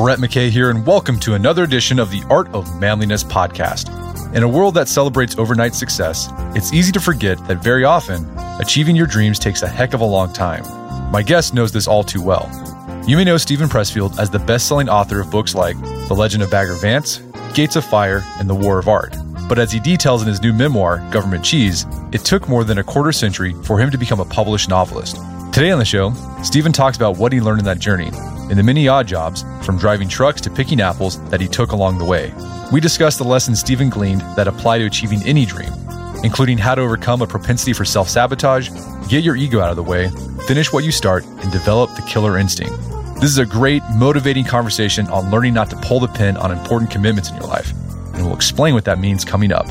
Brett McKay here, and welcome to another edition of the Art of Manliness podcast. In a world that celebrates overnight success, it's easy to forget that very often, achieving your dreams takes a heck of a long time. My guest knows this all too well. You may know Steven Pressfield as the best selling author of books like The Legend of Bagger Vance, Gates of Fire, and The War of Art. But as he details in his new memoir, Government Cheese, it took more than a quarter century for him to become a published novelist. Today on the show, Steven talks about what he learned in that journey and the many odd jobs, from driving trucks to picking apples, that he took along the way. We discuss the lessons Steven gleaned that apply to achieving any dream, including how to overcome a propensity for self sabotage, get your ego out of the way, finish what you start, and develop the killer instinct. This is a great, motivating conversation on learning not to pull the pin on important commitments in your life, and we'll explain what that means coming up.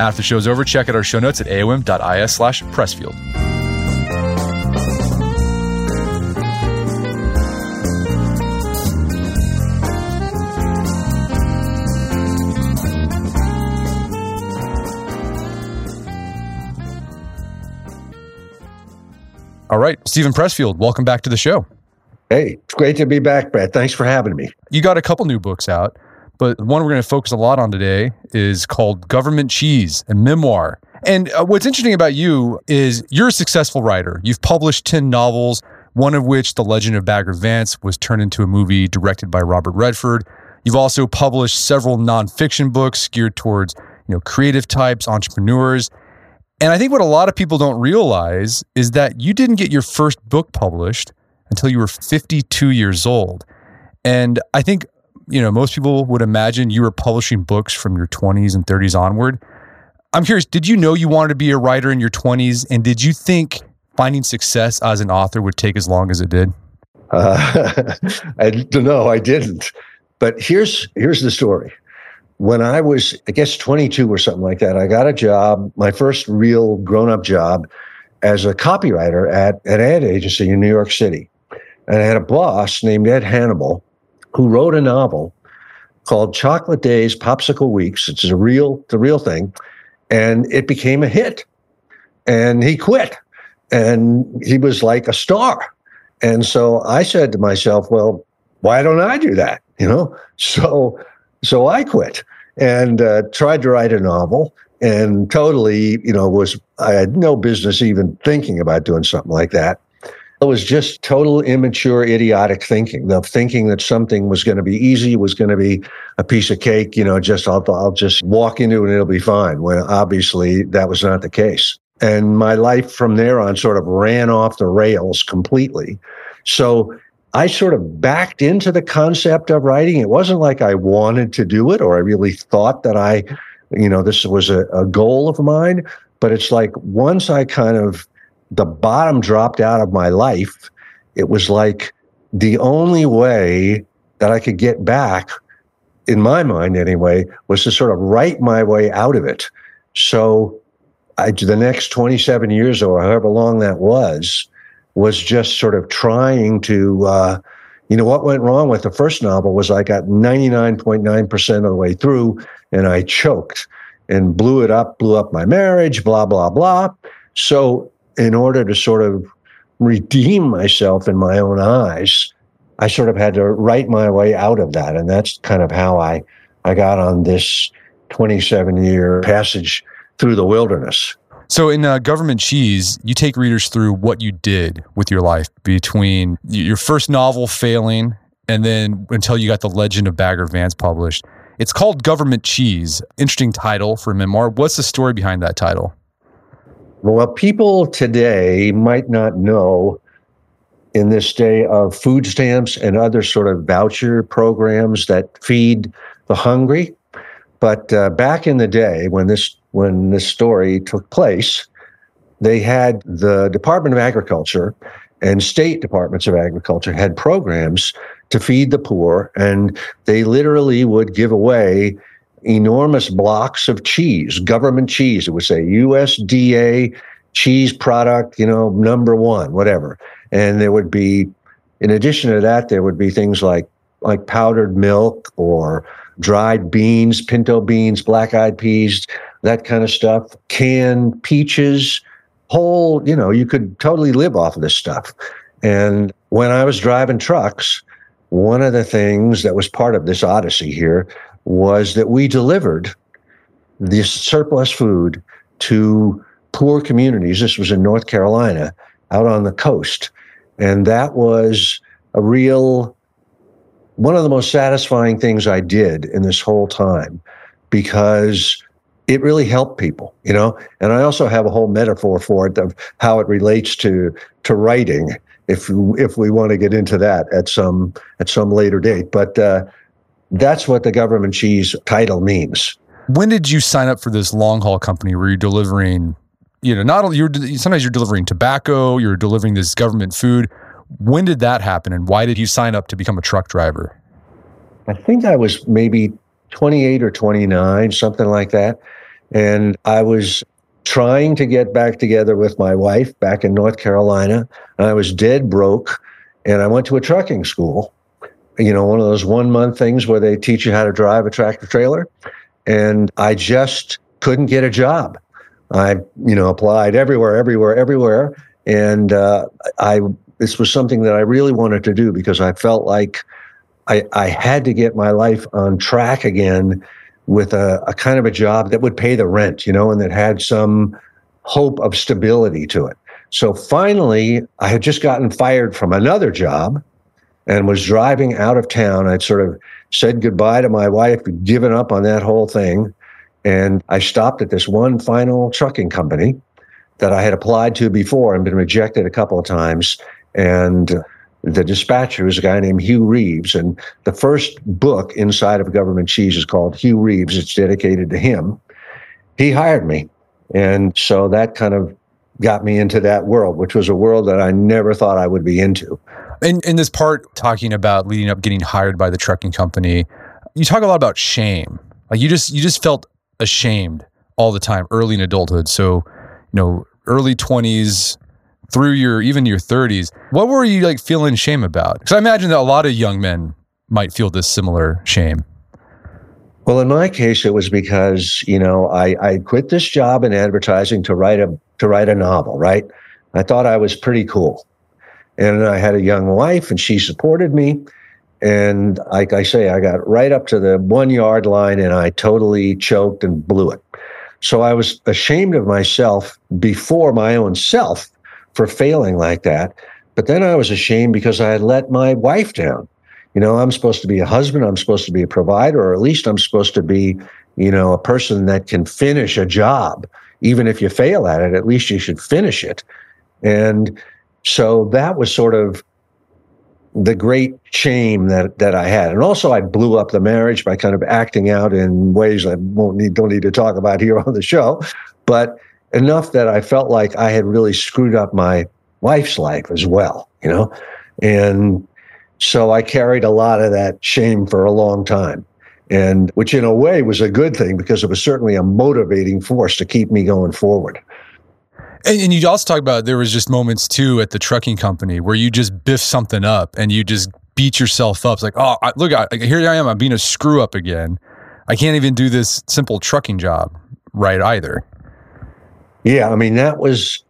After the show's over, check out our show notes at aom.is slash pressfield. All right, Steven Pressfield, welcome back to the show. Hey, it's great to be back, Brett. Thanks for having me. You got a couple new books out, but one we're going to focus a lot on today is called Government Cheese, a memoir. And uh, what's interesting about you is you're a successful writer. You've published 10 novels, one of which, The Legend of Bagger Vance, was turned into a movie directed by Robert Redford. You've also published several nonfiction books geared towards you know creative types, entrepreneurs. And I think what a lot of people don't realize is that you didn't get your first book published until you were 52 years old. And I think, you know, most people would imagine you were publishing books from your 20s and 30s onward. I'm curious, did you know you wanted to be a writer in your 20s? And did you think finding success as an author would take as long as it did? Uh, I know. I didn't. But here's here's the story when I was, I guess, 22 or something like that, I got a job, my first real grown up job as a copywriter at an ad agency in New York City. And I had a boss named Ed Hannibal who wrote a novel called Chocolate Days, Popsicle Weeks. It's a real, the real thing. And it became a hit. And he quit. And he was like a star. And so I said to myself, well, why don't I do that? You know? So so I quit and uh, tried to write a novel and totally, you know, was I had no business even thinking about doing something like that. It was just total immature, idiotic thinking. The thinking that something was going to be easy, was going to be a piece of cake. You know, just I'll, I'll just walk into it and it'll be fine. When obviously that was not the case. And my life from there on sort of ran off the rails completely. So I sort of backed into the concept of writing. It wasn't like I wanted to do it or I really thought that I, you know, this was a, a goal of mine. But it's like once I kind of, the bottom dropped out of my life, it was like the only way that I could get back, in my mind anyway, was to sort of write my way out of it. So I, the next 27 years or however long that was, was just sort of trying to, uh, you know, what went wrong with the first novel was I got 99.9% of the way through and I choked and blew it up, blew up my marriage, blah, blah, blah. So, in order to sort of redeem myself in my own eyes, I sort of had to write my way out of that. And that's kind of how I, I got on this 27 year passage through the wilderness. So in uh, Government Cheese, you take readers through what you did with your life between your first novel failing and then until you got The Legend of Bagger Vance published. It's called Government Cheese. Interesting title for a memoir. What's the story behind that title? Well, people today might not know in this day of food stamps and other sort of voucher programs that feed the hungry. But uh, back in the day when this when this story took place, they had the Department of Agriculture and state departments of agriculture had programs to feed the poor, and they literally would give away enormous blocks of cheese, government cheese. It would say USDA cheese product, you know, number one, whatever. And there would be, in addition to that, there would be things like like powdered milk or dried beans, pinto beans, black eyed peas, that kind of stuff, canned peaches, whole, you know, you could totally live off of this stuff. And when I was driving trucks, one of the things that was part of this odyssey here was that we delivered this surplus food to poor communities. This was in North Carolina, out on the coast. And that was a real one of the most satisfying things I did in this whole time because it really helped people, you know. And I also have a whole metaphor for it of how it relates to to writing, if if we want to get into that at some at some later date. But uh, that's what the government cheese title means. When did you sign up for this long haul company where you're delivering? You know, not only you're sometimes you're delivering tobacco, you're delivering this government food. When did that happen, and why did you sign up to become a truck driver? I think I was maybe 28 or 29, something like that. And I was trying to get back together with my wife back in North Carolina. And I was dead broke. And I went to a trucking school, you know, one of those one month things where they teach you how to drive a tractor trailer. And I just couldn't get a job. I, you know, applied everywhere, everywhere, everywhere. And uh, I, this was something that I really wanted to do because I felt like I, I had to get my life on track again with a, a kind of a job that would pay the rent, you know, and that had some hope of stability to it. So finally, I had just gotten fired from another job and was driving out of town. I'd sort of said goodbye to my wife, given up on that whole thing. And I stopped at this one final trucking company that I had applied to before and been rejected a couple of times. And the dispatcher is a guy named Hugh Reeves. And the first book inside of Government Cheese is called Hugh Reeves. It's dedicated to him. He hired me. And so that kind of got me into that world, which was a world that I never thought I would be into. In, in this part, talking about leading up getting hired by the trucking company, you talk a lot about shame. Like you just you just felt ashamed all the time early in adulthood. So, you know, early 20s, through your even your 30s what were you like feeling shame about? Because i imagine that a lot of young men might feel this similar shame. Well in my case it was because you know i i quit this job in advertising to write a to write a novel right? I thought i was pretty cool. And i had a young wife and she supported me. And like i say i got right up to the one yard line and i totally choked and blew it. So i was ashamed of myself before my own self for failing like that. But then I was ashamed because I had let my wife down. You know, I'm supposed to be a husband, I'm supposed to be a provider, or at least I'm supposed to be, you know, a person that can finish a job. Even if you fail at it, at least you should finish it. And so that was sort of the great shame that that I had. And also I blew up the marriage by kind of acting out in ways I won't need don't need to talk about here on the show. But enough that I felt like I had really screwed up my wife's life as well, you know? And so I carried a lot of that shame for a long time. And which in a way was a good thing because it was certainly a motivating force to keep me going forward. And, and you also talk about there was just moments too at the trucking company where you just biff something up and you just beat yourself up. It's like, oh, I, look, I, here I am. I'm being a screw up again. I can't even do this simple trucking job right either. Yeah, I mean, that was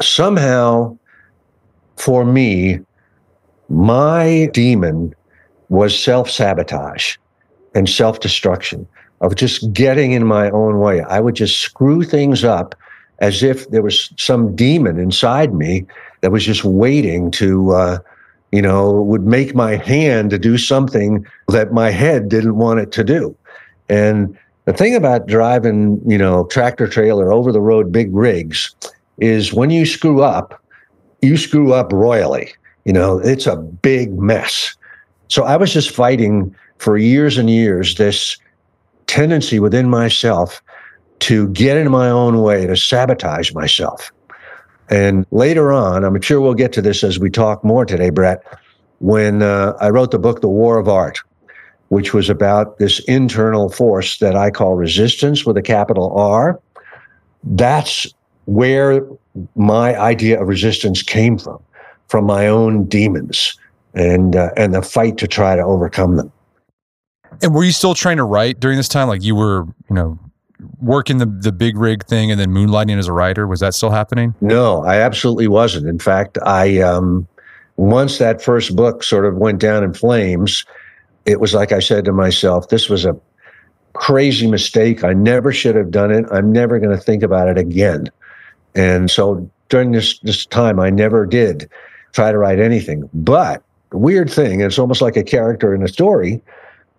somehow for me, my demon was self sabotage and self destruction of just getting in my own way. I would just screw things up as if there was some demon inside me that was just waiting to, uh, you know, would make my hand to do something that my head didn't want it to do. And the thing about driving, you know, tractor trailer over the road big rigs is when you screw up, you screw up royally. You know, it's a big mess. So I was just fighting for years and years this tendency within myself to get in my own way, to sabotage myself. And later on, I'm sure we'll get to this as we talk more today, Brett, when uh, I wrote the book, The War of Art, which was about this internal force that I call resistance with a capital R. That's where my idea of resistance came from, from my own demons and uh, and the fight to try to overcome them. And were you still trying to write during this time? Like you were, you know, working the the big rig thing and then moonlighting as a writer. Was that still happening? No, I absolutely wasn't. In fact, I um, once that first book sort of went down in flames, it was like I said to myself, this was a crazy mistake. I never should have done it. I'm never going to think about it again. And so during this this time, I never did try to write anything. But the weird thing, it's almost like a character in a story.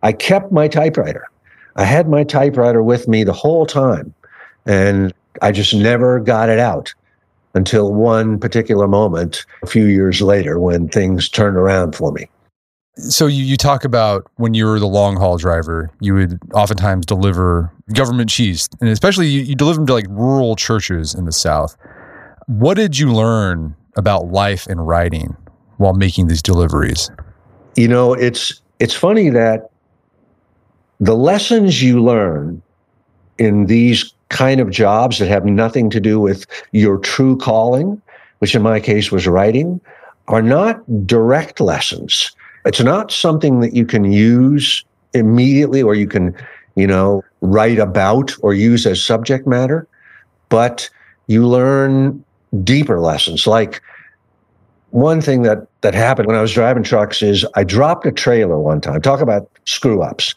I kept my typewriter. I had my typewriter with me the whole time, and I just never got it out until one particular moment a few years later when things turned around for me. So you, you talk about when you were the long haul driver, you would oftentimes deliver government cheese, and especially you, you deliver them to like rural churches in the South. What did you learn about life and writing while making these deliveries? You know, it's it's funny that the lessons you learn in these kind of jobs that have nothing to do with your true calling, which in my case was writing, are not direct lessons it's not something that you can use immediately or you can, you know, write about or use as subject matter, but you learn deeper lessons. Like one thing that that happened when I was driving trucks is I dropped a trailer one time. Talk about screw ups.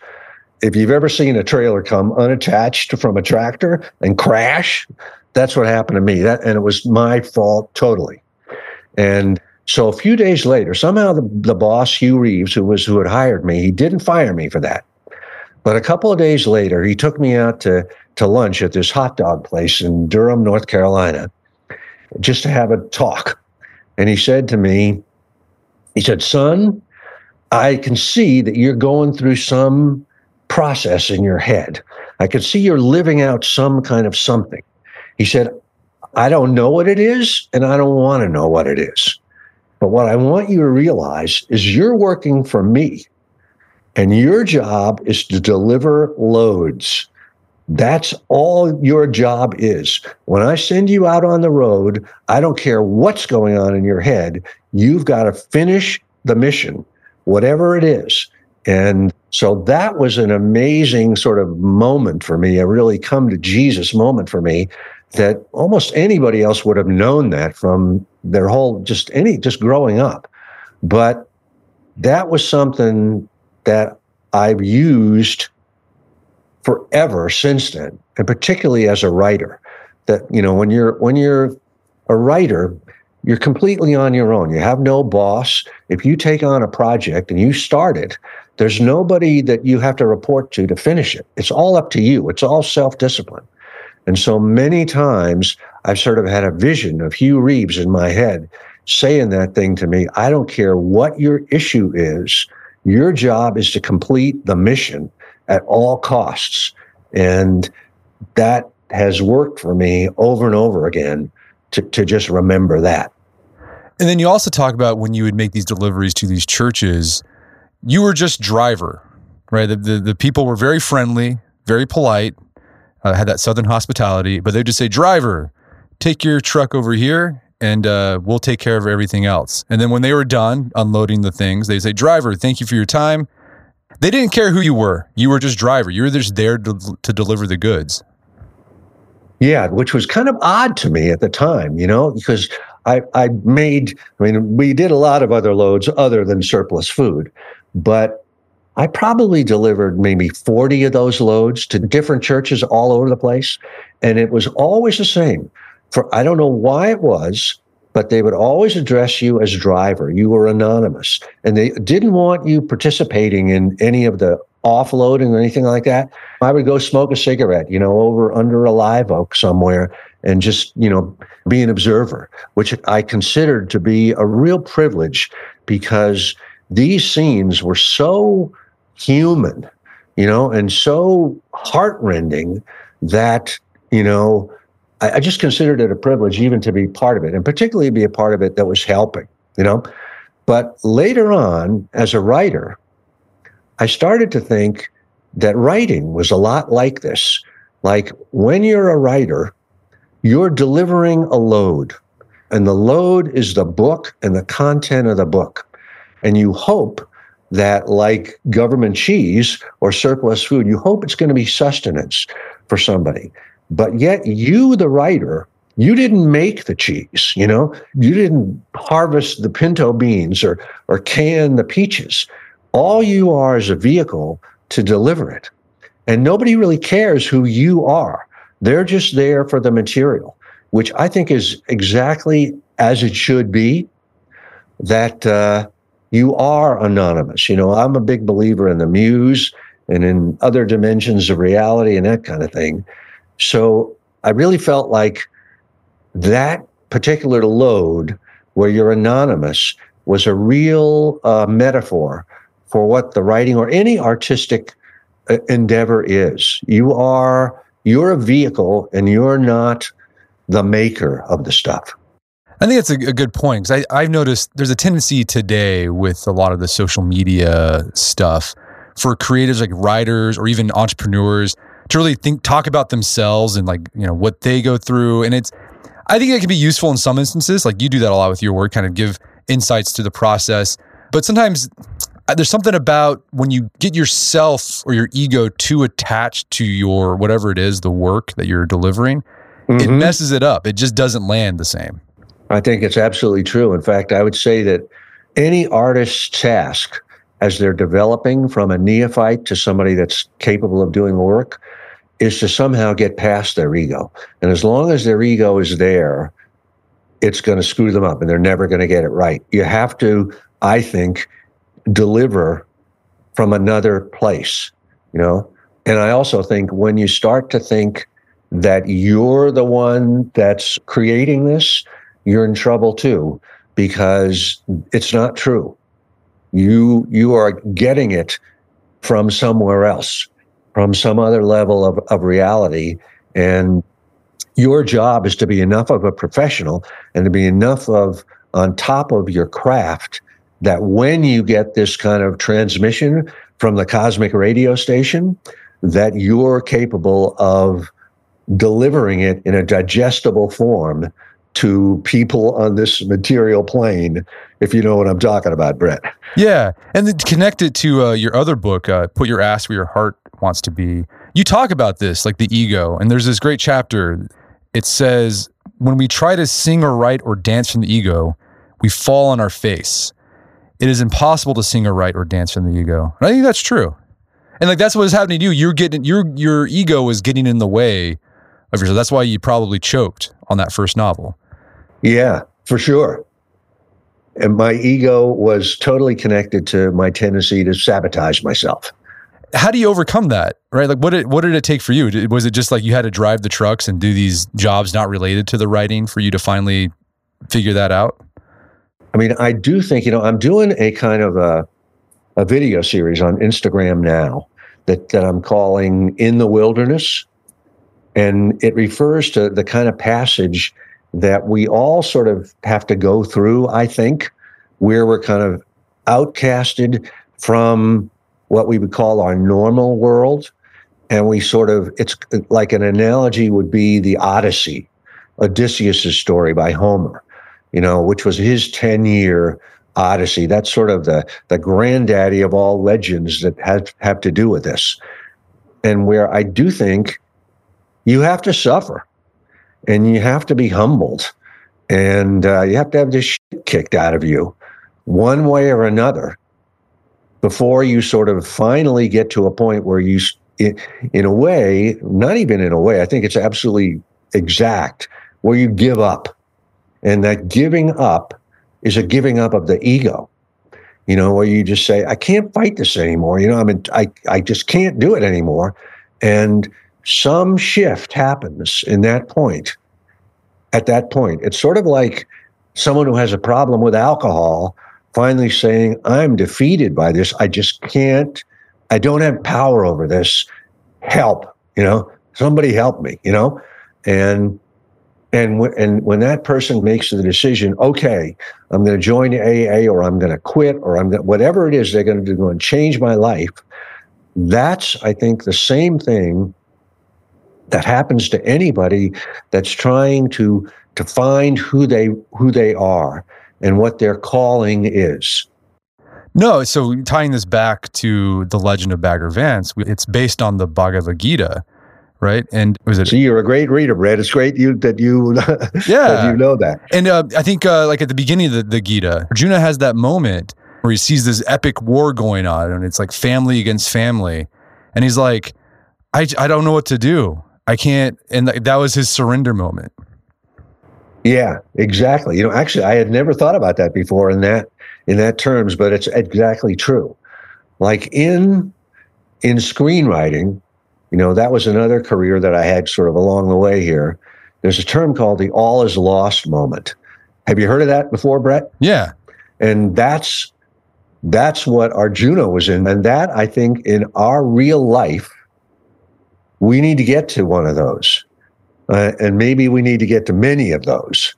If you've ever seen a trailer come unattached from a tractor and crash, that's what happened to me. That and it was my fault totally. And so a few days later, somehow the, the boss, Hugh Reeves, who was who had hired me, he didn't fire me for that. But a couple of days later, he took me out to, to lunch at this hot dog place in Durham, North Carolina, just to have a talk. And he said to me, he said, son, I can see that you're going through some process in your head. I can see you're living out some kind of something. He said, I don't know what it is, and I don't want to know what it is. But what I want you to realize is you're working for me, and your job is to deliver loads. That's all your job is. When I send you out on the road, I don't care what's going on in your head. You've got to finish the mission, whatever it is. And so that was an amazing sort of moment for me, a really come to Jesus moment for me that almost anybody else would have known that from their whole just any just growing up. But that was something that i've used forever since then and particularly as a writer that you know when you're when you're a writer you're completely on your own. You have no boss. If you take on a project and you start it there's nobody that you have to report to to finish it. It's all up to you. It's all self-discipline and so many times I've sort of had a vision of Hugh Reeves in my head saying that thing to me. I don't care what your issue is. Your job is to complete the mission at all costs. And that has worked for me over and over again to, to just remember that. And then you also talk about when you would make these deliveries to these churches, you were just driver, right? The, the, the people were very friendly, very polite, uh, had that southern hospitality, but they would just say, driver, take your truck over here and uh, we'll take care of everything else. And then when they were done unloading the things, they say, driver, thank you for your time. They didn't care who you were. You were just driver. You were just there to, to deliver the goods. Yeah, which was kind of odd to me at the time, you know, because I, I made, I mean, we did a lot of other loads other than surplus food, but I probably delivered maybe 40 of those loads to different churches all over the place. And it was always the same. for I don't know why it was, but they would always address you as driver. You were anonymous, and they didn't want you participating in any of the offloading or anything like that. I would go smoke a cigarette, you know, over under a live oak somewhere and just, you know, be an observer, which I considered to be a real privilege because these scenes were so human, you know, and so heartrending that, you know, I, I just considered it a privilege even to be part of it, and particularly be a part of it that was helping, you know. But later on, as a writer, I started to think that writing was a lot like this. Like when you're a writer, you're delivering a load, and the load is the book and the content of the book. And you hope that, like government cheese or surplus food, you hope it's going to be sustenance for somebody. But yet, you, the writer, you didn't make the cheese, you know, you didn't harvest the pinto beans or, or can the peaches. All you are is a vehicle to deliver it. And nobody really cares who you are. They're just there for the material, which I think is exactly as it should be. That uh, you are anonymous. You know, I'm a big believer in the muse and in other dimensions of reality and that kind of thing. So I really felt like that particular load where you're anonymous was a real uh, metaphor for what the writing or any artistic uh, endeavor is. You are you're a vehicle and you're not the maker of the stuff. I think that's a, a good point because I've noticed there's a tendency today with a lot of the social media stuff for creatives like writers or even entrepreneurs to really think talk about themselves and like you know what they go through and it's i think it can be useful in some instances like you do that a lot with your work kind of give insights to the process but sometimes uh, there's something about when you get yourself or your ego too attached to your whatever it is the work that you're delivering mm-hmm. it messes it up it just doesn't land the same i think it's absolutely true in fact i would say that any artist's task as they're developing from a neophyte to somebody that's capable of doing work is to somehow get past their ego. And as long as their ego is there, it's going to screw them up and they're never going to get it right. You have to, I think, deliver from another place, you know? And I also think when you start to think that you're the one that's creating this, you're in trouble too, because it's not true. You you are getting it from somewhere else from some other level of, of reality. And your job is to be enough of a professional and to be enough of on top of your craft that when you get this kind of transmission from the cosmic radio station, that you're capable of delivering it in a digestible form to people on this material plane, if you know what I'm talking about, Brett. Yeah. And then connect it to uh, your other book, uh, Put Your Ass Where Your Heart wants to be. You talk about this, like the ego, and there's this great chapter. It says, when we try to sing or write or dance from the ego, we fall on our face. It is impossible to sing or write or dance from the ego. And I think that's true. And like that's what is happening to you. You're getting your your ego is getting in the way of yourself. That's why you probably choked on that first novel. Yeah, for sure. And my ego was totally connected to my tendency to sabotage myself. How do you overcome that right? Like what did what did it take for you? Was it just like you had to drive the trucks and do these jobs not related to the writing for you to finally figure that out? I mean i do think you know i'm doing a kind of a, a video series on instagram now that, that i'm calling in the wilderness. And it refers to the kind of passage that we all sort of have to go through i think where we're kind of outcasted from what we would call our normal world. And we sort of, it's like an analogy would be the Odyssey, Odysseus' story by Homer, you know, which was his 10 year Odyssey. That's sort of the, the granddaddy of all legends that have, have to do with this. And where I do think you have to suffer and you have to be humbled and uh, you have to have this shit kicked out of you one way or another before you sort of finally get to a point where you, in, a way, not even in a way, I think it's absolutely exact, where you give up. And that giving up is a giving up of the ego, you know, where you just say, I can't fight this anymore. You know, I mean, I, I just can't do it anymore. And some shift happens in that point. At that point, it's sort of like someone who has a problem with alcohol finally saying, I'm defeated by this. I just can't, I don't have power over this. Help, you know, somebody help me, you know? And and w- and when that person makes the decision, okay, I'm going to join AA or I'm going to quit or I'm going whatever it is they're going to do and change my life. That's I think the same thing that happens to anybody that's trying to to find who they who they are and what their calling is. No, so tying this back to the legend of Bagger Vance, it's based on the Bhagavad Gita, right? And was it? So you're a great reader, Brett. It's great you that you Yeah. that you know that. And uh, I think, uh, like at the beginning of the, the Gita, Arjuna has that moment where he sees this epic war going on, and it's like family against family, and he's like, "I, I don't know what to do. I can't." And that was his surrender moment. Yeah, exactly. You know, actually, I had never thought about that before in that in that terms, but it's exactly true. Like in in screenwriting, you know, that was another career that I had sort of along the way here. There's a term called the all is lost moment. Have you heard of that before, Brett? Yeah, And that's that's what Arjuna was in. And that I think in our real life, we need to get to one of those. Uh, and maybe we need to get to many of those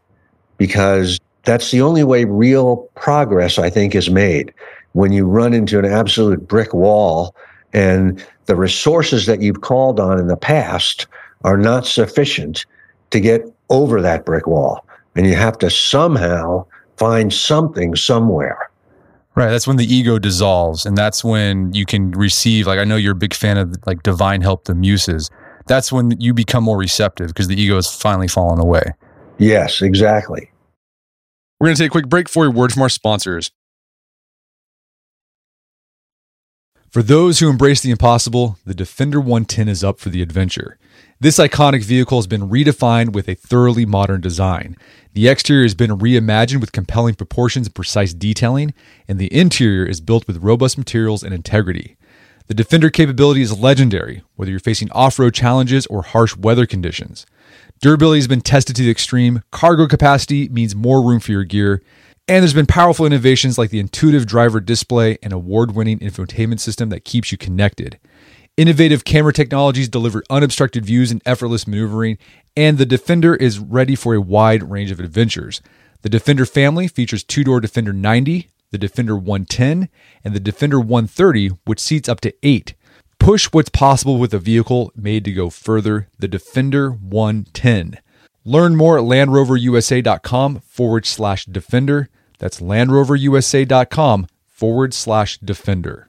because that's the only way real progress, I think, is made. When you run into an absolute brick wall and the resources that you've called on in the past are not sufficient to get over that brick wall. And you have to somehow find something somewhere. Right. That's when the ego dissolves, and that's when you can receive. Like I know you're a big fan of like divine help, the muses. That's when you become more receptive because the ego has finally fallen away. Yes, exactly. We're going to take a quick break for a word from our sponsors. For those who embrace the impossible, the Defender 110 is up for the adventure. This iconic vehicle has been redefined with a thoroughly modern design. The exterior has been reimagined with compelling proportions and precise detailing, and the interior is built with robust materials and integrity. The Defender capability is legendary, whether you're facing off road challenges or harsh weather conditions. Durability has been tested to the extreme, cargo capacity means more room for your gear, and there's been powerful innovations like the intuitive driver display and award winning infotainment system that keeps you connected. Innovative camera technologies deliver unobstructed views and effortless maneuvering, and the Defender is ready for a wide range of adventures. The Defender family features two door Defender 90, the Defender 110, and the Defender 130, which seats up to eight. Push what's possible with a vehicle made to go further, the Defender 110. Learn more at LandRoverUSA.com forward slash Defender. That's LandRoverUSA.com forward slash Defender.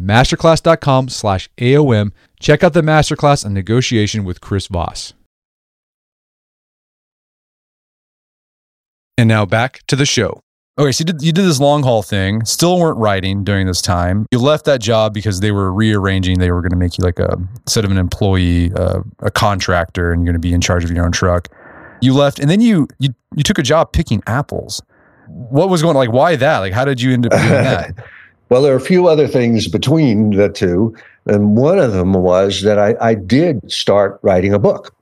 Masterclass.com slash AOM. Check out the masterclass on negotiation with Chris Voss. And now back to the show. Okay, so you did, you did this long haul thing, still weren't writing during this time. You left that job because they were rearranging. They were going to make you like a, instead of an employee, uh, a contractor, and you're going to be in charge of your own truck. You left, and then you, you, you took a job picking apples. What was going like, why that? Like, how did you end up doing that? well, there are a few other things between the two. And one of them was that I, I did start writing a book.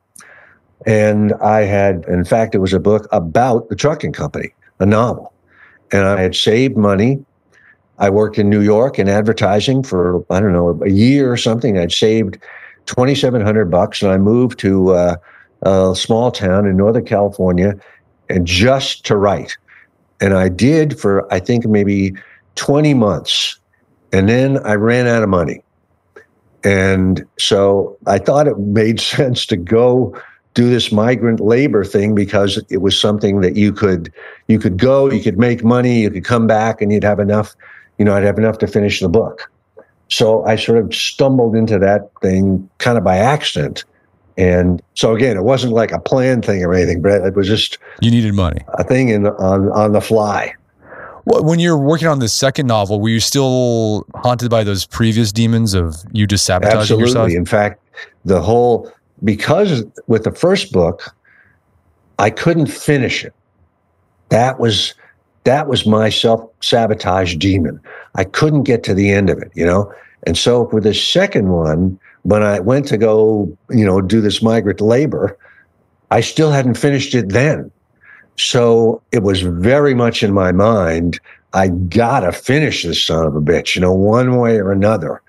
And I had, in fact, it was a book about the trucking company, a novel. And I had saved money. I worked in New York in advertising for, I don't know, a year or something. I'd saved 2,700 bucks and I moved to uh, a small town in Northern California and just to write. And I did for, I think, maybe 20 months. And then I ran out of money. And so I thought it made sense to go do this migrant labor thing because it was something that you could you could go, you could make money, you could come back and you'd have enough, you know, I'd have enough to finish the book. So I sort of stumbled into that thing kind of by accident. And so again, it wasn't like a planned thing or anything, but It was just you needed money. A thing in on on the fly. When you're working on the second novel, were you still haunted by those previous demons of you just sabotaging Absolutely. yourself? In fact, the whole because with the first book, I couldn't finish it. That was that was my self sabotage demon. I couldn't get to the end of it, you know. And so for the second one, when I went to go, you know, do this migrant labor, I still hadn't finished it then. So it was very much in my mind. I gotta finish this son of a bitch, you know, one way or another.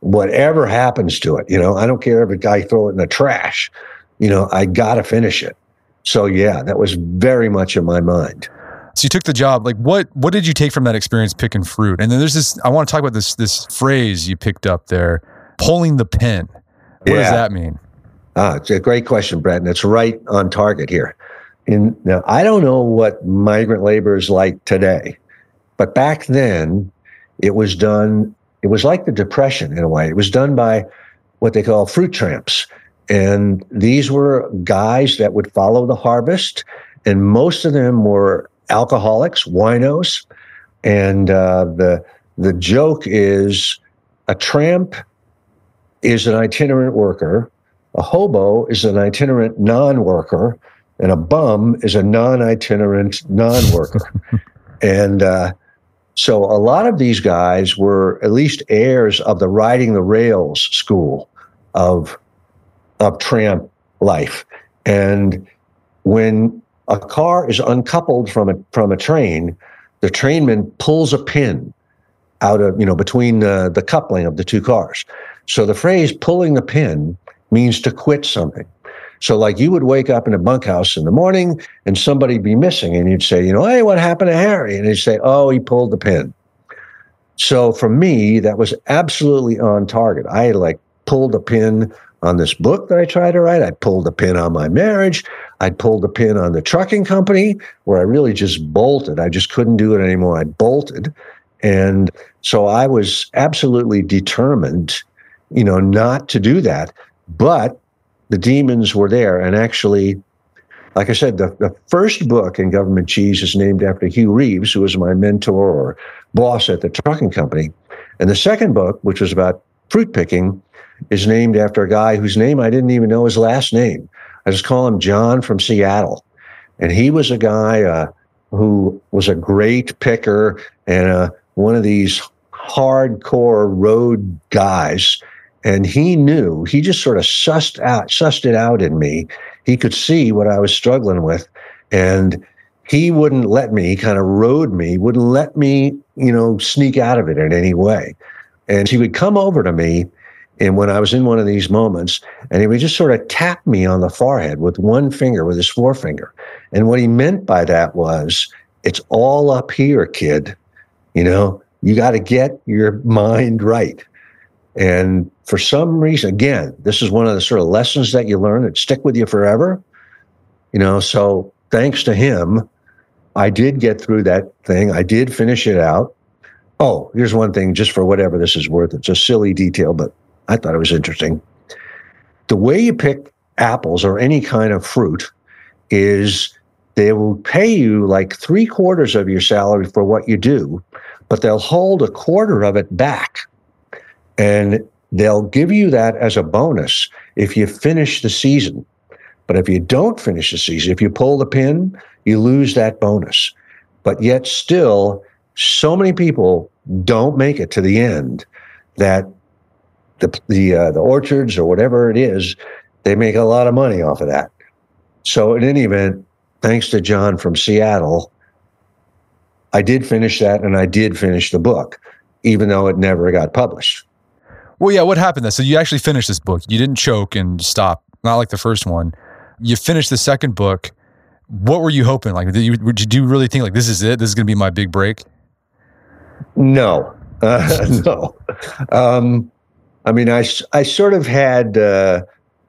Whatever happens to it, you know, I don't care if a guy throw it in the trash, you know, I gotta finish it. So yeah, that was very much in my mind. So you took the job. Like what what did you take from that experience picking fruit? And then there's this I want to talk about this this phrase you picked up there, pulling the pin. What yeah. does that mean? Ah, it's a great question, Brett, and it's right on target here in now I don't know what migrant labor is like today, but back then it was done. It was like the depression in a way. It was done by what they call fruit tramps, and these were guys that would follow the harvest, and most of them were alcoholics, winos, and uh, the the joke is a tramp is an itinerant worker, a hobo is an itinerant non-worker and a bum is a non-itinerant non-worker. And uh, so a lot of these guys were at least heirs of the riding the rails school of of tramp life. And when a car is uncoupled from a from a train the trainman pulls a pin out of you know between the, the coupling of the two cars. So the phrase pulling the pin means to quit something. So, like you would wake up in a bunkhouse in the morning and somebody'd be missing, and you'd say, you know, hey, what happened to Harry? And they'd say, oh, he pulled the pin. So for me, that was absolutely on target. I like pulled a pin on this book that I tried to write. I pulled a pin on my marriage. I pulled a pin on the trucking company where I really just bolted. I just couldn't do it anymore. I bolted. And so I was absolutely determined, you know, not to do that. But the demons were there. And actually, like I said, the, the first book in Government Cheese is named after Hugh Reeves, who was my mentor or boss at the trucking company. And the second book, which was about fruit picking, is named after a guy whose name I didn't even know his last name. I just call him John from Seattle. And he was a guy uh, who was a great picker and uh, one of these hardcore road guys. And he knew, he just sort of sussed out, sussed it out in me. He could see what I was struggling with. And he wouldn't let me, he kind of rode me, wouldn't let me, you know, sneak out of it in any way. And he would come over to me and when I was in one of these moments, and he would just sort of tap me on the forehead with one finger, with his forefinger. And what he meant by that was, it's all up here, kid. You know, you got to get your mind right. And for some reason, again, this is one of the sort of lessons that you learn that stick with you forever. You know, so thanks to him, I did get through that thing. I did finish it out. Oh, here's one thing, just for whatever this is worth. It's a silly detail, but I thought it was interesting. The way you pick apples or any kind of fruit is they will pay you like three quarters of your salary for what you do, but they'll hold a quarter of it back. And they'll give you that as a bonus if you finish the season. But if you don't finish the season, if you pull the pin, you lose that bonus. But yet, still, so many people don't make it to the end that the the uh, the orchards or whatever it is, they make a lot of money off of that. So in any event, thanks to John from Seattle, I did finish that and I did finish the book, even though it never got published. Well, yeah, what happened then? So you actually finished this book. You didn't choke and stop, not like the first one. You finished the second book. What were you hoping? Like, did you, did you really think like this is it? This is going to be my big break? No, uh, no. Um, I mean, I, I sort of had, uh,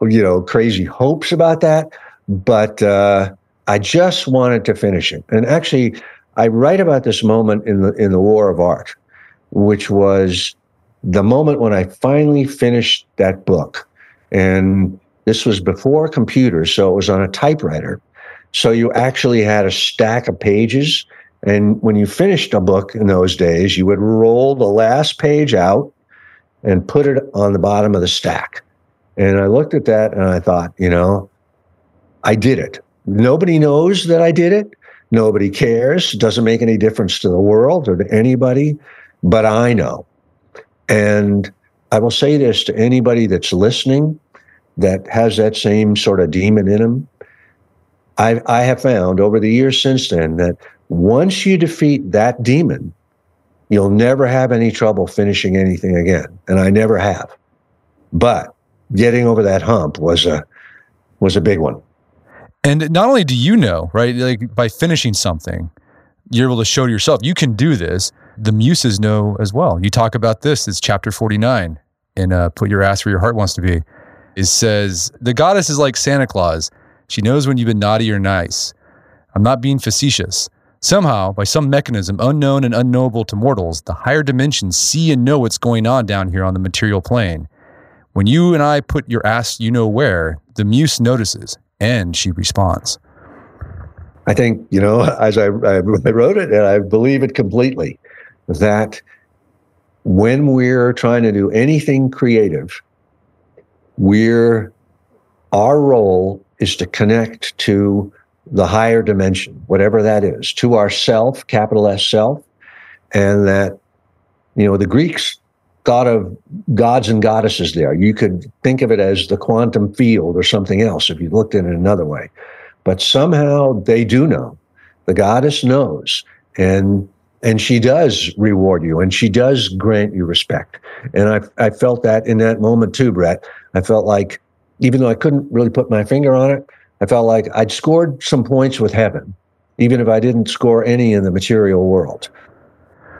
you know, crazy hopes about that, but uh, I just wanted to finish it. And actually, I write about this moment in the in the War of Art, which was the moment when I finally finished that book. And this was before computers, so it was on a typewriter. So you actually had a stack of pages. And when you finished a book in those days, you would roll the last page out and put it on the bottom of the stack. And I looked at that and I thought, you know, I did it. Nobody knows that I did it. Nobody cares. It doesn't make any difference to the world or to anybody, but I know. And I will say this to anybody that's listening that has that same sort of demon in them. I, I have found over the years since then that once you defeat that demon, you'll never have any trouble finishing anything again. And I never have. But getting over that hump was a was a big one. And not only do you know, right, like by finishing something, you're able to show to yourself you can do this. The muses know as well. You talk about this. It's chapter 49 in uh, "Put Your Ass Where Your Heart Wants to Be." It says the goddess is like Santa Claus. She knows when you've been naughty or nice. I'm not being facetious. Somehow, by some mechanism unknown and unknowable to mortals, the higher dimensions see and know what's going on down here on the material plane. When you and I put your ass you know where, the muse notices and she responds. I think, you know, as I, I, wrote it, and I believe it completely, that when we're trying to do anything creative, we're, our role is to connect to the higher dimension, whatever that is, to ourself, capital S self, and that, you know, the Greeks thought of gods and goddesses there. You could think of it as the quantum field or something else if you looked at it another way. But somehow they do know. The goddess knows. And and she does reward you and she does grant you respect. And I, I felt that in that moment too, Brett. I felt like, even though I couldn't really put my finger on it, I felt like I'd scored some points with heaven, even if I didn't score any in the material world.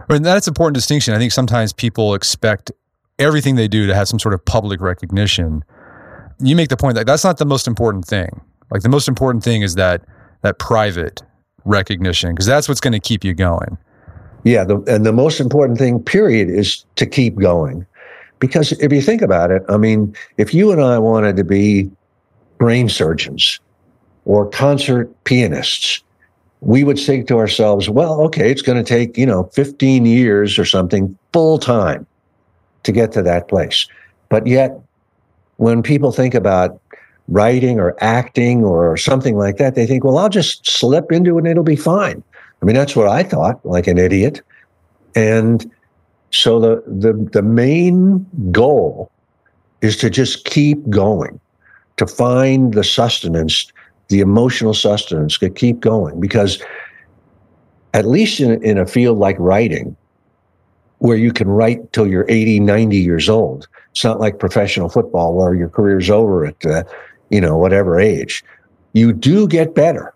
And that's an important distinction. I think sometimes people expect everything they do to have some sort of public recognition. You make the point that that's not the most important thing. Like the most important thing is that that private recognition because that's what's going to keep you going. Yeah, the, and the most important thing, period, is to keep going. Because if you think about it, I mean, if you and I wanted to be brain surgeons or concert pianists, we would say to ourselves, well, okay, it's going to take, you know, 15 years or something full time to get to that place. But yet, when people think about writing or acting or something like that, they think, well, I'll just slip into it and it'll be fine. I mean, that's what I thought, like an idiot. And so the the the main goal is to just keep going, to find the sustenance, the emotional sustenance, to keep going. Because at least in, in a field like writing, where you can write till you're 80, 90 years old. It's not like professional football where your career's over at, uh, you know, whatever age. You do get better.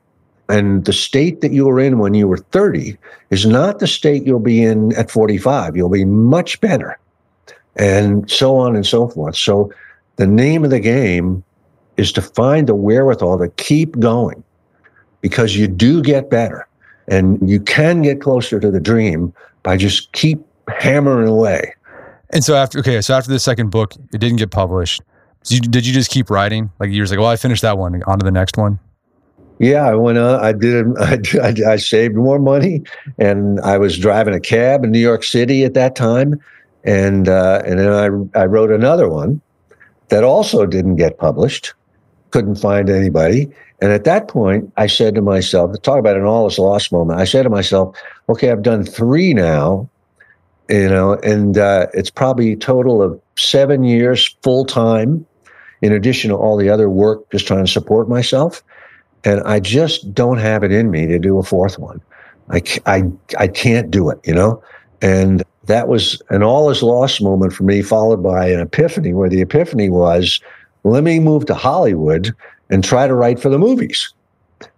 And the state that you were in when you were 30 is not the state you'll be in at 45. You'll be much better. And so on and so forth. So the name of the game is to find the wherewithal to keep going because you do get better and you can get closer to the dream by just keep hammering away. And so after okay, so after the second book, it didn't get published. So you, did you just keep writing? Like years like, well, I finished that one, on to the next one. Yeah, I went on. I did. I, I, saved more money, and I was driving a cab in New York City at that time, and uh, and then I I wrote another one that also didn't get published. Couldn't find anybody, and at that point, I said to myself, talk about an all is lost moment. I said to myself, okay, I've done three now, you know, and uh, it's probably a total of seven years full time, in addition to all the other work, just trying to support myself and I just don't have it in me to do a fourth one. I, I, I can't do it, you know? And that was an all is lost moment for me, followed by an epiphany where the epiphany was let me move to Hollywood and try to write for the movies,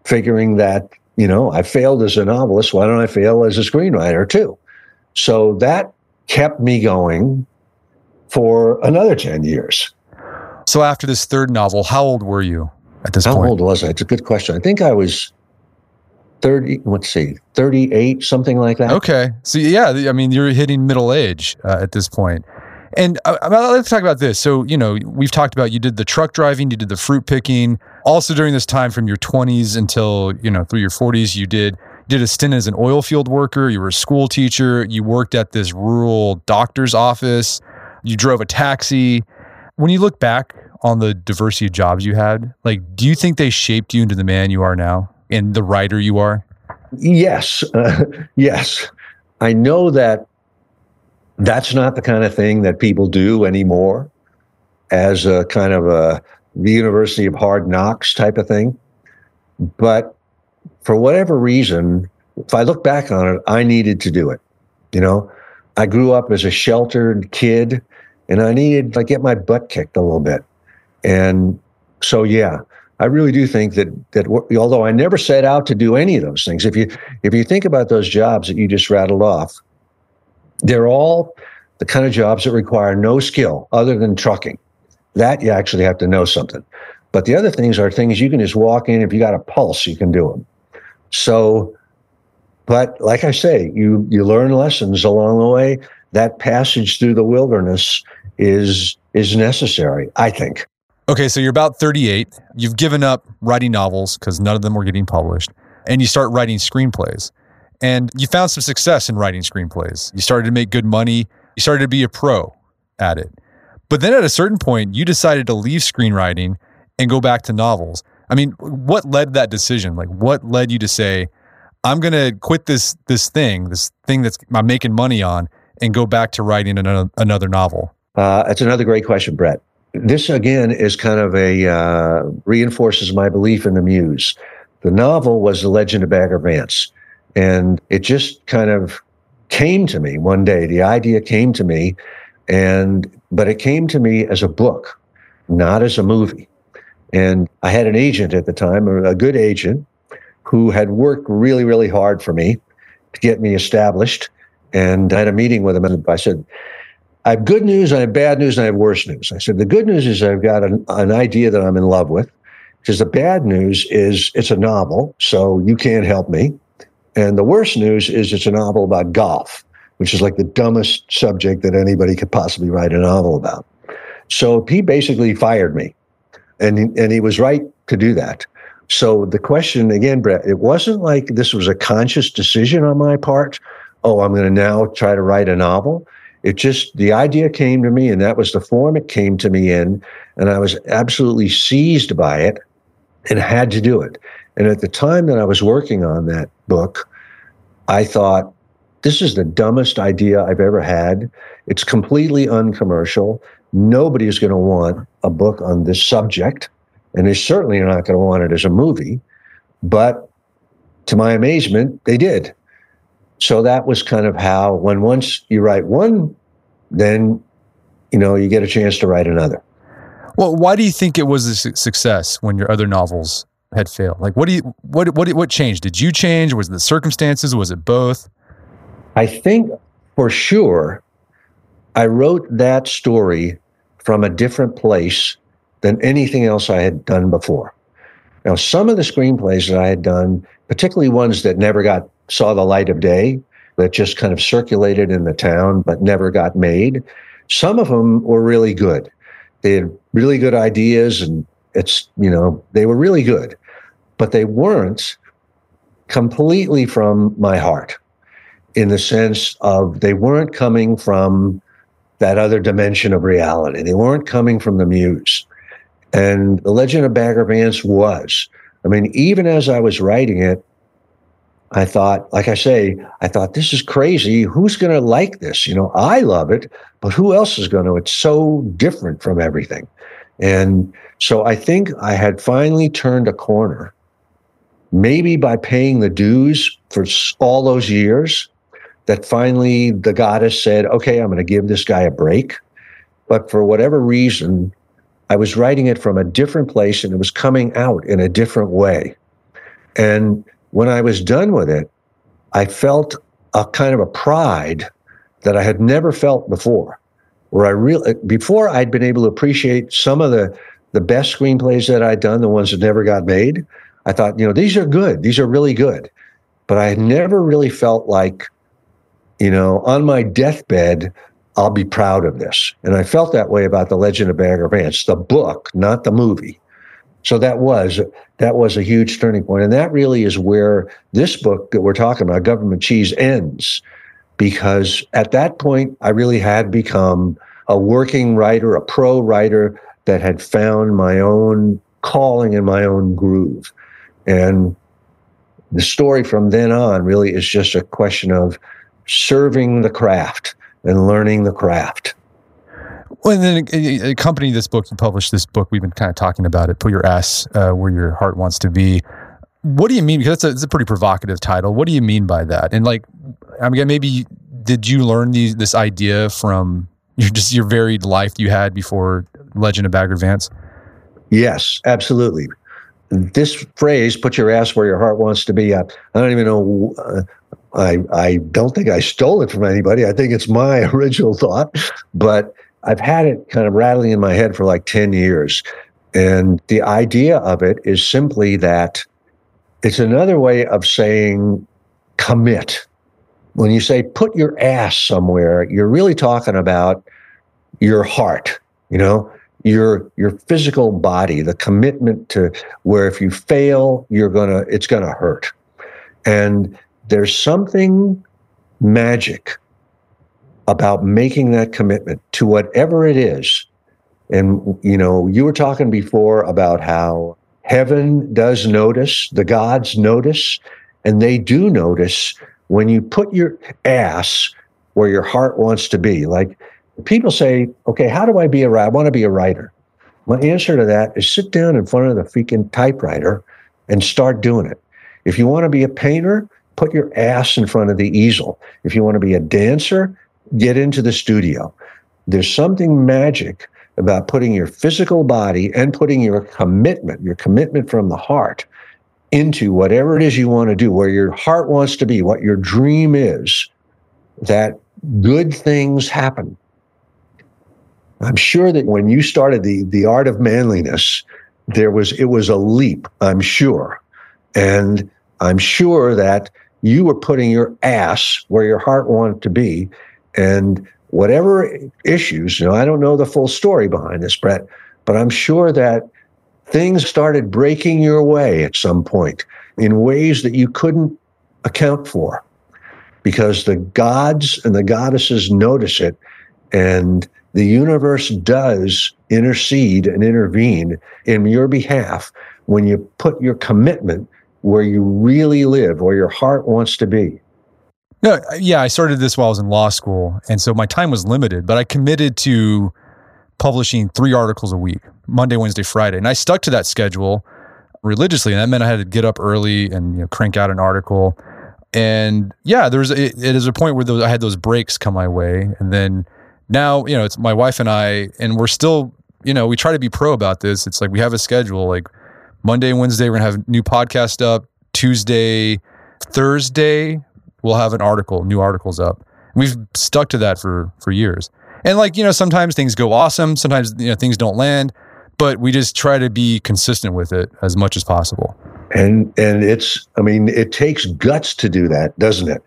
figuring that, you know, I failed as a novelist. Why don't I fail as a screenwriter too? So that kept me going for another 10 years. So after this third novel, how old were you? At this How point? old was I? It's a good question. I think I was 30, let's see, 38, something like that. Okay. So, yeah, I mean, you're hitting middle age uh, at this point. And uh, let's talk about this. So, you know, we've talked about you did the truck driving, you did the fruit picking. Also, during this time from your 20s until, you know, through your 40s, you did did a stint as an oil field worker. You were a school teacher. You worked at this rural doctor's office. You drove a taxi. When you look back on the diversity of jobs you had? Like, do you think they shaped you into the man you are now and the writer you are? Yes. Uh, yes. I know that that's not the kind of thing that people do anymore as a kind of a the University of Hard Knocks type of thing. But for whatever reason, if I look back on it, I needed to do it. You know, I grew up as a sheltered kid and I needed to get my butt kicked a little bit. And so, yeah, I really do think that that although I never set out to do any of those things, if you if you think about those jobs that you just rattled off, they're all the kind of jobs that require no skill other than trucking. That you actually have to know something. But the other things are things you can just walk in. If you got a pulse, you can do them. So, but like I say, you you learn lessons along the way. That passage through the wilderness is is necessary, I think. Okay, so you're about 38. You've given up writing novels because none of them were getting published, and you start writing screenplays. And you found some success in writing screenplays. You started to make good money. You started to be a pro at it. But then at a certain point, you decided to leave screenwriting and go back to novels. I mean, what led that decision? Like, what led you to say, "I'm going to quit this this thing, this thing that's I'm making money on, and go back to writing another, another novel"? Uh, that's another great question, Brett this again is kind of a uh, reinforces my belief in the muse. The novel was The Legend of Bagger Vance, and it just kind of came to me one day. The idea came to me, and but it came to me as a book, not as a movie. And I had an agent at the time, a good agent, who had worked really, really hard for me to get me established. And I had a meeting with him, and I said, I have good news, I have bad news, and I have worse news. I said, The good news is I've got an, an idea that I'm in love with, because the bad news is it's a novel, so you can't help me. And the worst news is it's a novel about golf, which is like the dumbest subject that anybody could possibly write a novel about. So he basically fired me. And, and he was right to do that. So the question again, Brett, it wasn't like this was a conscious decision on my part. Oh, I'm going to now try to write a novel. It just, the idea came to me, and that was the form it came to me in. And I was absolutely seized by it and had to do it. And at the time that I was working on that book, I thought, this is the dumbest idea I've ever had. It's completely uncommercial. Nobody is going to want a book on this subject, and they certainly are not going to want it as a movie. But to my amazement, they did. So that was kind of how, when once you write one, then you know you get a chance to write another. Well, why do you think it was a success when your other novels had failed? Like, what do you what what what changed? Did you change? Was it the circumstances? Was it both? I think for sure, I wrote that story from a different place than anything else I had done before. Now, some of the screenplays that I had done, particularly ones that never got saw the light of day, that just kind of circulated in the town but never got made, some of them were really good. They had really good ideas, and it's you know they were really good, but they weren't completely from my heart, in the sense of they weren't coming from that other dimension of reality. They weren't coming from the muse. And The Legend of Bagger Vance was. I mean, even as I was writing it, I thought, like I say, I thought, this is crazy. Who's going to like this? You know, I love it, but who else is going to? It's so different from everything. And so I think I had finally turned a corner, maybe by paying the dues for all those years, that finally the goddess said, okay, I'm going to give this guy a break. But for whatever reason, I was writing it from a different place and it was coming out in a different way. And when I was done with it, I felt a kind of a pride that I had never felt before. Where I really before I'd been able to appreciate some of the the best screenplays that I'd done, the ones that never got made. I thought, you know, these are good. These are really good. But I had never really felt like you know, on my deathbed, I'll be proud of this. And I felt that way about The Legend of Bagger Vance, the book, not the movie. So that was that was a huge turning. And that really is where this book that we're talking about, Government Cheese, ends. Because at that point, I really had become a working writer, a pro writer that had found my own calling and my own groove. And the story from then on really is just a question of serving the craft and learning the craft. Well, and then accompanying this book, you published this book. We've been kind of talking about it. Put your ass uh, where your heart wants to be. What do you mean? Because it's a, a pretty provocative title. What do you mean by that? And like, I mean, maybe did you learn these this idea from your just your varied life you had before Legend of Bagger Vance? Yes, absolutely. This phrase, "put your ass where your heart wants to be," I, I don't even know uh, I, I don't think I stole it from anybody. I think it's my original thought, but I've had it kind of rattling in my head for like 10 years. And the idea of it is simply that it's another way of saying commit. When you say put your ass somewhere, you're really talking about your heart, you know, your your physical body, the commitment to where if you fail, you're gonna it's gonna hurt. And there's something magic about making that commitment to whatever it is. And, you know, you were talking before about how heaven does notice, the gods notice, and they do notice when you put your ass where your heart wants to be. Like people say, okay, how do I be a writer? I want to be a writer. My answer to that is sit down in front of the freaking typewriter and start doing it. If you want to be a painter, put your ass in front of the easel. If you want to be a dancer, get into the studio. There's something magic about putting your physical body and putting your commitment, your commitment from the heart into whatever it is you want to do, where your heart wants to be, what your dream is, that good things happen. I'm sure that when you started the the art of manliness, there was it was a leap, I'm sure. And I'm sure that you were putting your ass where your heart wanted to be. And whatever issues, you know, I don't know the full story behind this, Brett, but I'm sure that things started breaking your way at some point in ways that you couldn't account for because the gods and the goddesses notice it and the universe does intercede and intervene in your behalf when you put your commitment where you really live, where your heart wants to be. No, yeah, I started this while I was in law school. And so my time was limited, but I committed to publishing three articles a week Monday, Wednesday, Friday. And I stuck to that schedule religiously. And that meant I had to get up early and you know, crank out an article. And yeah, there's it, it is a point where those, I had those breaks come my way. And then now, you know, it's my wife and I, and we're still, you know, we try to be pro about this. It's like we have a schedule like Monday Wednesday, we're to have new podcast up. Tuesday, Thursday, we'll have an article, new articles up. We've stuck to that for for years. And like, you know, sometimes things go awesome, sometimes you know things don't land, but we just try to be consistent with it as much as possible. And and it's I mean, it takes guts to do that, doesn't it?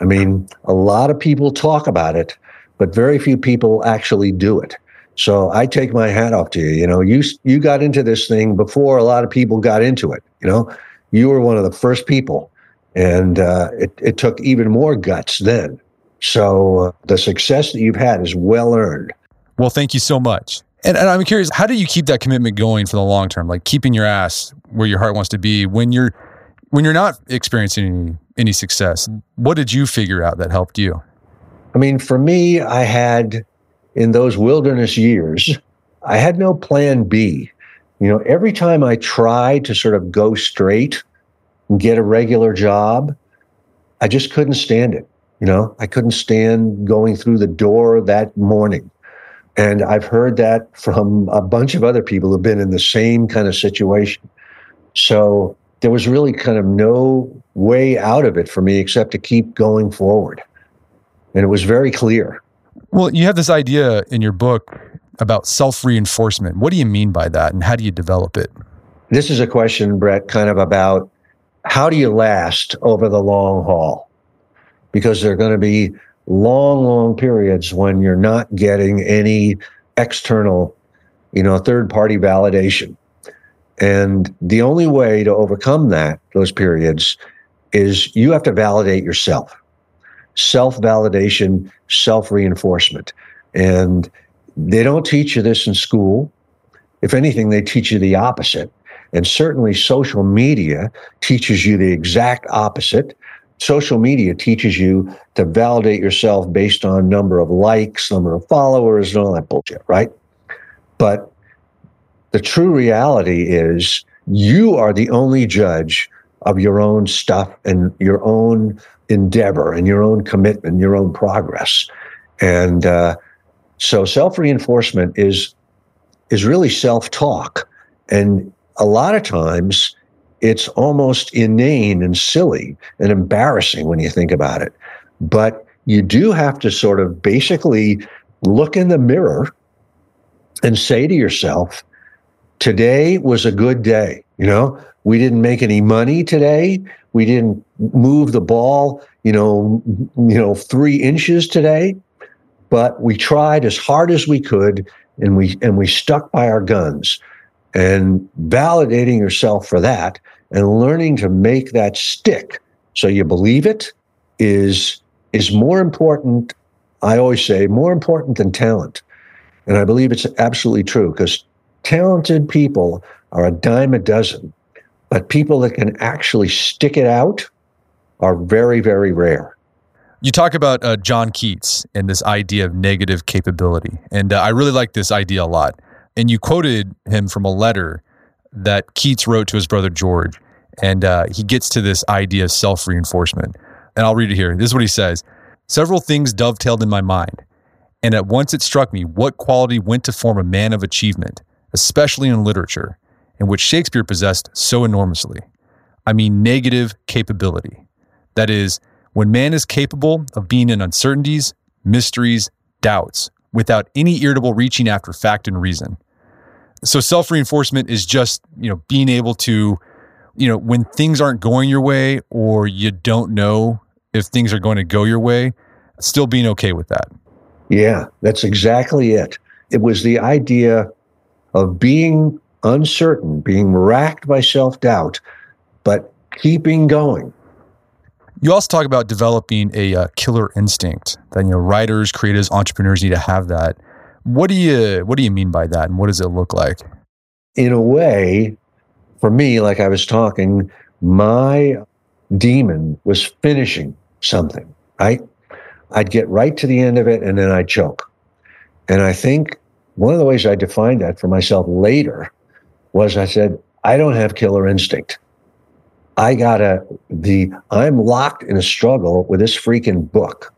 I mean, a lot of people talk about it, but very few people actually do it. So I take my hat off to you. You know, you you got into this thing before a lot of people got into it. You know, you were one of the first people, and uh, it it took even more guts then. So uh, the success that you've had is well earned. Well, thank you so much. And, and I'm curious, how do you keep that commitment going for the long term? Like keeping your ass where your heart wants to be when you're when you're not experiencing any, success. What did you figure out that helped you? I mean, for me, I had in those wilderness years, I had no plan B. You know, every time I tried to sort of go straight get a regular job, I just couldn't stand it. You know, I couldn't stand going through the door that morning. And I've heard that from a bunch of other people who've been in the same kind of situation. So there was really kind of no way out of it for me except to keep going forward. And it was very clear. Well, you have this idea in your book about self reinforcement. What do you mean by that and how do you develop it? This is a question, Brett, kind of about how do you last over the long haul? Because there are going to be long, long periods when you're not getting any external, you know, third party validation. And the only way to overcome that, those periods, is you have to validate yourself self validation, self reinforcement. And they don't teach you this in school. If anything, they teach you the opposite. And certainly social media teaches you the exact opposite. Social media teaches you to validate yourself based on number of likes, number of followers, and all that bullshit, right? But the true reality is you are the only judge of your own stuff and your own endeavor and your own commitment, your own progress. And uh, so self reinforcement is is really self talk, and a lot of times it's almost inane and silly and embarrassing when you think about it. But you do have to sort of basically look in the mirror and say to yourself, today was a good day. You know, we didn't make any money today. We didn't move the ball, you know, you know, three inches today, but we tried as hard as we could, and we and we stuck by our guns. And validating yourself for that, and learning to make that stick, so you believe it, is is more important. I always say more important than talent, and I believe it's absolutely true because talented people are a dime a dozen but people that can actually stick it out are very, very rare. You talk about uh, John Keats and this idea of negative capability. And uh, I really like this idea a lot. And you quoted him from a letter that Keats wrote to his brother George. And uh, he gets to this idea of self reinforcement. And I'll read it here. This is what he says Several things dovetailed in my mind. And at once it struck me what quality went to form a man of achievement, especially in literature, in which Shakespeare possessed so enormously. I mean, negative capability. That is, when man is capable of being in uncertainties, mysteries, doubts, without any irritable reaching after fact and reason. So self reinforcement is just, you know, being able to, you know, when things aren't going your way or you don't know if things are going to go your way, still being okay with that. Yeah, that's exactly it. It was the idea of being uncertain, being racked by self doubt, but keeping going. You also talk about developing a uh, killer instinct that you know writers, creators, entrepreneurs need to have that. What do you what do you mean by that, and what does it look like? In a way, for me, like I was talking, my demon was finishing something. Right? I'd get right to the end of it, and then I'd choke. And I think one of the ways I defined that for myself later was I said, I don't have killer instinct. I gotta the I'm locked in a struggle with this freaking book,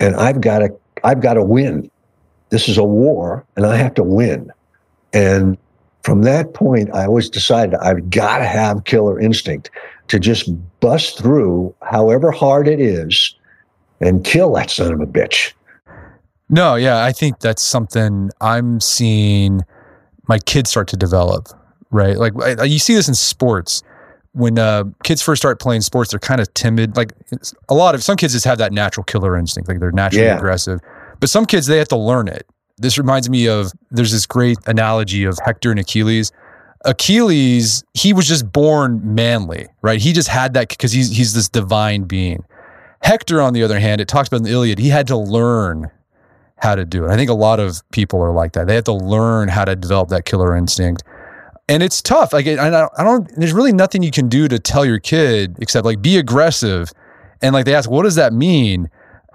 and I've got to I've got to win. This is a war, and I have to win. And from that point, I always decided I've got to have killer instinct to just bust through, however hard it is, and kill that son of a bitch. No, yeah, I think that's something I'm seeing my kids start to develop. Right, like you see this in sports when uh, kids first start playing sports, they're kind of timid. Like a lot of some kids just have that natural killer instinct, like they're naturally yeah. aggressive. But some kids they have to learn it. This reminds me of there's this great analogy of Hector and Achilles. Achilles, he was just born manly, right? He just had that because he's he's this divine being. Hector, on the other hand, it talks about in the Iliad, he had to learn how to do it. I think a lot of people are like that. They have to learn how to develop that killer instinct and it's tough. Like I don't, I don't, there's really nothing you can do to tell your kid except like be aggressive. And like they ask, what does that mean?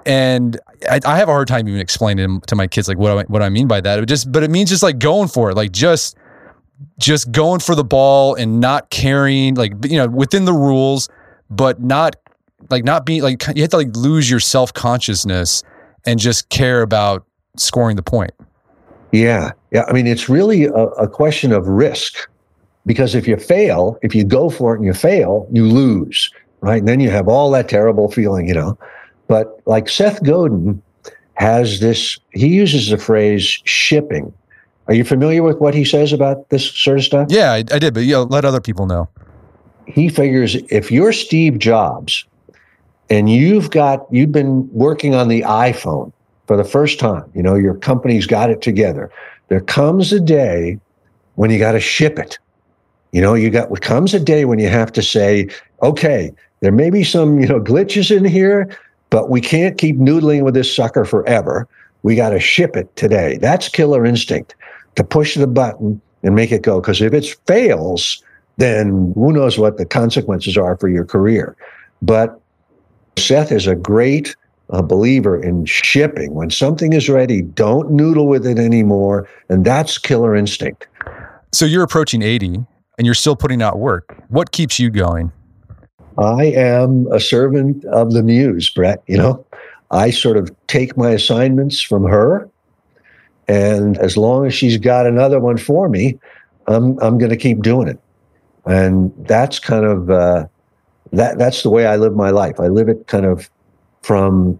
And I, I have a hard time even explaining to my kids like what I, what I mean by that. It just, but it means just like going for it, like just, just going for the ball and not caring, like you know, within the rules, but not like not being like you have to like lose your self consciousness and just care about scoring the point. Yeah. Yeah. I mean, it's really a, a, question of risk because if you fail, if you go for it and you fail, you lose, right? And then you have all that terrible feeling, you know. But like Seth Godin has this, he uses the phrase shipping. Are you familiar with what he says about this sort of stuff? Yeah, I, I did, but you know, let other people know. He figures if you're Steve Jobs and you've got, you've been working on the iPhone for the first time. You know, your company's got it together. There comes a day when you got to ship it. You know, you got comes a day when you have to say, okay, there may be some, you know, glitches in here, but we can't keep noodling with this sucker forever. We got to ship it today. That's killer instinct to push the button and make it go. Because if it fails, then who knows what the consequences are for your career. But Seth is a great a believer in shipping. When something is ready, don't noodle with it anymore. And that's killer instinct. So you're approaching 80 and you're still putting out work. What keeps you going? I am a servant of the muse, Brett. You know, I sort of take my assignments from her. And as long as she's got another one for me, I'm, I'm going to keep doing it. And that's kind of, uh, that, that's the way I live my life. I live it kind of from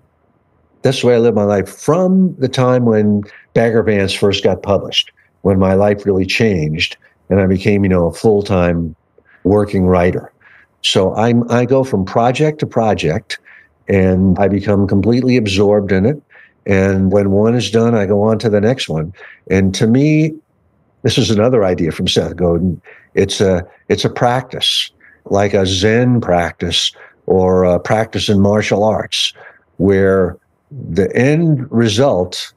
that's the way I live my life from the time when Bagger Vance first got published, when my life really changed and I became, you know, a full time working writer. So I'm I go from project to project and I become completely absorbed in it. And when one is done, I go on to the next one. And to me, this is another idea from Seth Godin. It's a it's a practice, like a Zen practice or a practice in martial arts, where the end result,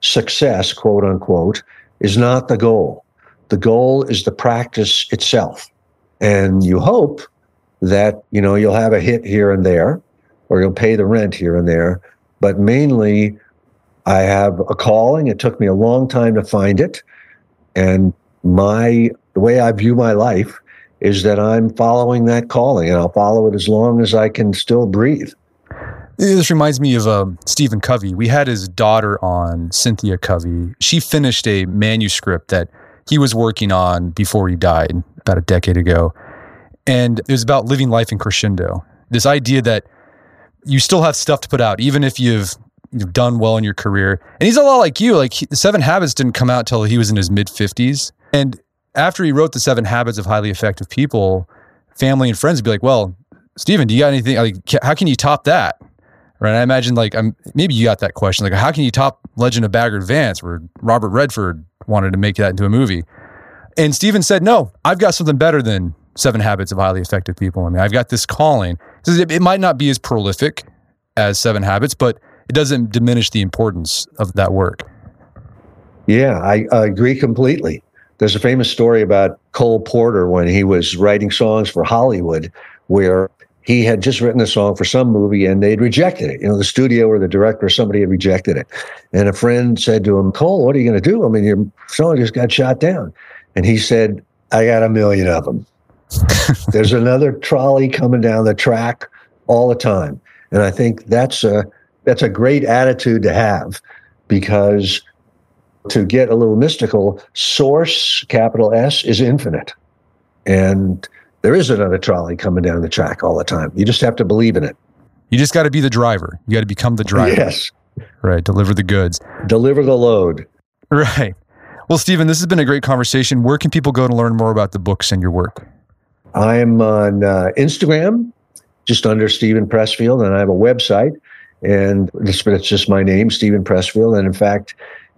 success, quote unquote, is not the goal. The goal is the practice itself. And you hope that, you know, you'll have a hit here and there, or you'll pay the rent here and there. But mainly, I have a calling. It took me a long time to find it. And my the way I view my life is that I'm following that calling and I'll follow it as long as I can still breathe. This reminds me of um, Stephen Covey. We had his daughter on, Cynthia Covey. She finished a manuscript that he was working on before he died about a decade ago. And it was about living life in crescendo. This idea that you still have stuff to put out, even if you've you've done well in your career. And he's a lot like you. Like he, the Seven Habits didn't come out till he was in his mid fifties. And after he wrote the Seven Habits of Highly Effective People, family and friends would be like, "Well, Stephen, do you got anything? Like, how can you top that?" Right? I imagine like I'm maybe you got that question. Like, how can you top Legend of Bagger Vance, where Robert Redford wanted to make that into a movie? And Stephen said, "No, I've got something better than Seven Habits of Highly Effective People. I mean, I've got this calling. It, might not be as prolific as Seven Habits, but it doesn't diminish the importance of that work." Yeah, I, I agree completely. There's a famous story about Cole Porter when he was writing songs for Hollywood, where he had just written a song for some movie and they'd rejected it. You know, the studio or the director or somebody had rejected it. And a friend said to him, Cole, what are you going to do? I mean, your song just got shot down. And he said, I got a million of them. There's another trolley coming down the track all the time. And I think that's a that's a great attitude to have because to get a little mystical, source capital S is infinite. And there is another trolley coming down the track all the time. You just have to believe in it. You just got to be the driver. You got to become the driver. Yes. Right. Deliver the goods. Deliver the load. Right. Well, Steven, this has been a great conversation. Where can people go to learn more about the books and your work? I'm on uh, Instagram, just under Steven Pressfield, and I have a website, and it's, it's just my name, Steven Pressfield. And in fact,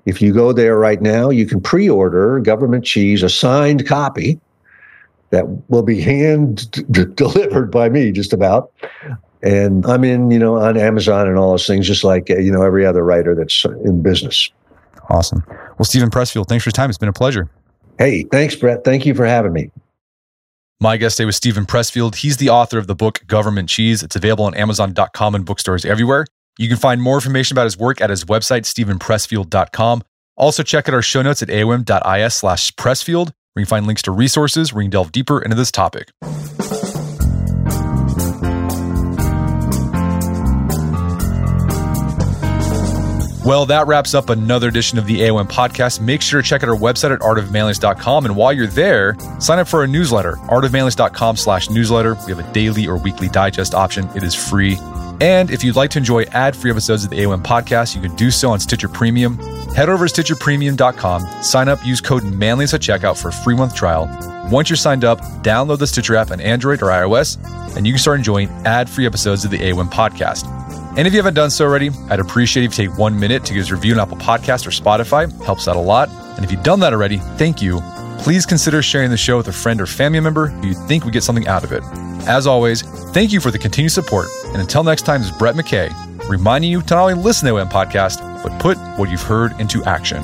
if you go there right now, you can pre-order Government Cheese, a signed copy that will be hand d- delivered by me just about. And i'm in you know on amazon and all those things just like you know every other writer that's in business. Awesome. Well steven pressfield thanks for your time. It's been a pleasure. Hey thanks brett. Thank you for having me my guest today was Steven Pressfield. He's the author of the book Government Cheese. It's available on Amazon.com and bookstores everywhere. You can find more information about his work at his website, stevenpressfield.com. Also, check out our show notes at aom.is slash pressfield where you can find links to resources where you can delve deeper into this topic. Well, that wraps up another edition of the AOM podcast. Make sure to check out our website at artofmanliness.com. And while you're there, sign up for our newsletter, artofmanliness.com slash newsletter. We have a daily or weekly digest option. It is free. And if you'd like to enjoy ad-free episodes of the AOM podcast, you can do so on Stitcher Premium. Head over to StitcherPremium.com, sign up, use code manliness at checkout for a free month trial. Once you're signed up, download the Stitcher app on Android or iOS, and you can start enjoying ad-free episodes of the AOM podcast. And if you haven't done so already, I'd appreciate if you take one minute to give us a review on Apple Podcast or Spotify. Helps out a lot. And if you've done that already, thank you. Please consider sharing the show with a friend or family member who you think would get something out of it. As always, thank you for the continued support. And until next time, this is Brett McKay, reminding you to not only listen to the podcast, but put what you've heard into action.